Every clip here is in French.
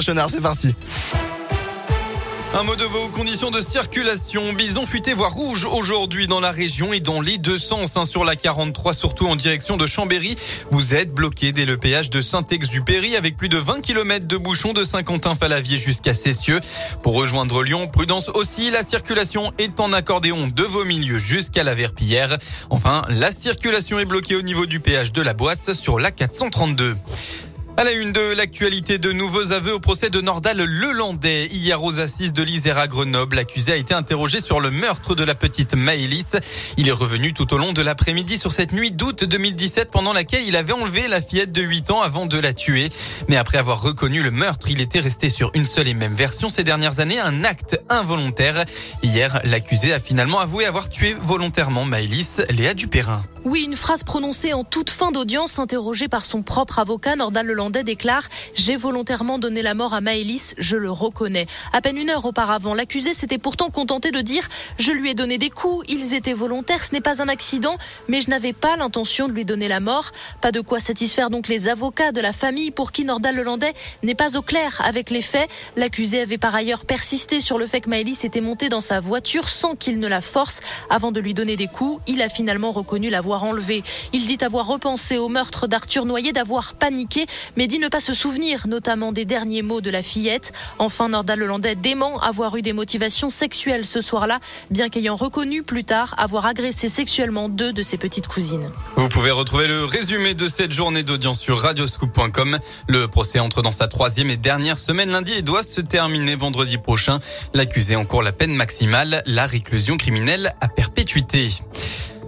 Chenard, c'est parti. Un mot de vos conditions de circulation. Bison futé voire rouge aujourd'hui dans la région et dans les deux sens. Hein, sur la 43, surtout en direction de Chambéry. Vous êtes bloqué dès le péage de Saint-Exupéry avec plus de 20 km de bouchons de Saint-Quentin-Falavier jusqu'à Cessieux. Pour rejoindre Lyon, prudence aussi. La circulation est en accordéon de vos milieux jusqu'à la Verpillière. Enfin, la circulation est bloquée au niveau du péage de la Boisse sur la 432. À la une de l'actualité, de nouveaux aveux au procès de Nordal Lelandais. Hier aux assises de l'Isère à Grenoble, l'accusé a été interrogé sur le meurtre de la petite Maëlys. Il est revenu tout au long de l'après-midi sur cette nuit d'août 2017 pendant laquelle il avait enlevé la fillette de 8 ans avant de la tuer. Mais après avoir reconnu le meurtre, il était resté sur une seule et même version ces dernières années, un acte involontaire. Hier, l'accusé a finalement avoué avoir tué volontairement Maëlys, Léa Dupérin. Oui, une phrase prononcée en toute fin d'audience, interrogée par son propre avocat, Nordal Lelandais déclare J'ai volontairement donné la mort à Maëlys, je le reconnais. À peine une heure auparavant, l'accusé s'était pourtant contenté de dire Je lui ai donné des coups, ils étaient volontaires, ce n'est pas un accident, mais je n'avais pas l'intention de lui donner la mort. Pas de quoi satisfaire donc les avocats de la famille pour qui Nordal Lelandais n'est pas au clair avec les faits. L'accusé avait par ailleurs persisté sur le fait que Maëlys était montée dans sa voiture sans qu'il ne la force. Avant de lui donner des coups, il a finalement reconnu l'avoir enlevé. Il dit avoir repensé au meurtre d'Arthur Noyer, d'avoir paniqué, mais dit ne pas se souvenir notamment des derniers mots de la fillette. Enfin, Nordal Lelandais dément avoir eu des motivations sexuelles ce soir-là, bien qu'ayant reconnu plus tard avoir agressé sexuellement deux de ses petites cousines. Vous pouvez retrouver le résumé de cette journée d'audience sur radioscoop.com. Le procès entre dans sa troisième et dernière semaine lundi et doit se terminer vendredi prochain. L'accusé encourt la peine maximale, la réclusion criminelle à perpétuité.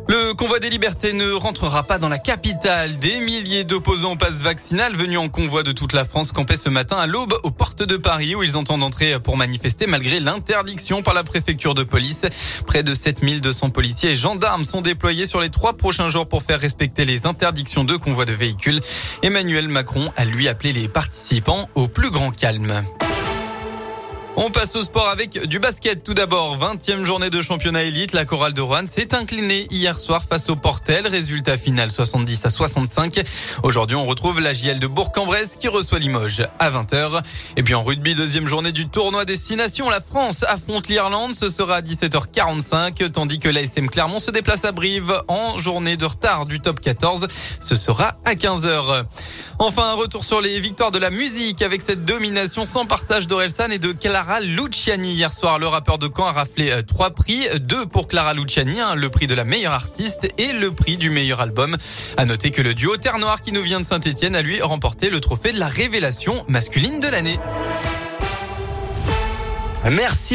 Le convoi des libertés ne rentrera pas dans la capitale. Des milliers d'opposants au passe vaccinal venus en convoi de toute la France campaient ce matin à l'aube aux portes de Paris où ils entendent entrer pour manifester malgré l'interdiction par la préfecture de police. Près de 7200 policiers et gendarmes sont déployés sur les trois prochains jours pour faire respecter les interdictions de convoi de véhicules. Emmanuel Macron a lui appelé les participants au plus grand calme. On passe au sport avec du basket tout d'abord. 20e journée de championnat élite. La chorale de Rouen s'est inclinée hier soir face au Portel. Résultat final 70 à 65. Aujourd'hui, on retrouve la JL de Bourg-en-Bresse qui reçoit Limoges à 20h. Et puis en rugby, deuxième journée du tournoi Destination. La France affronte l'Irlande. Ce sera à 17h45. Tandis que l'ASM Clermont se déplace à Brive en journée de retard du top 14. Ce sera à 15h. Enfin, un retour sur les victoires de la musique avec cette domination sans partage d'Orelsan et de Clara Luciani. Hier soir, le rappeur de Caen a raflé euh, trois prix, deux pour Clara Luciani, hein, le prix de la meilleure artiste et le prix du meilleur album. À noter que le duo Terre Noire qui nous vient de Saint-Etienne a lui remporté le trophée de la révélation masculine de l'année. Merci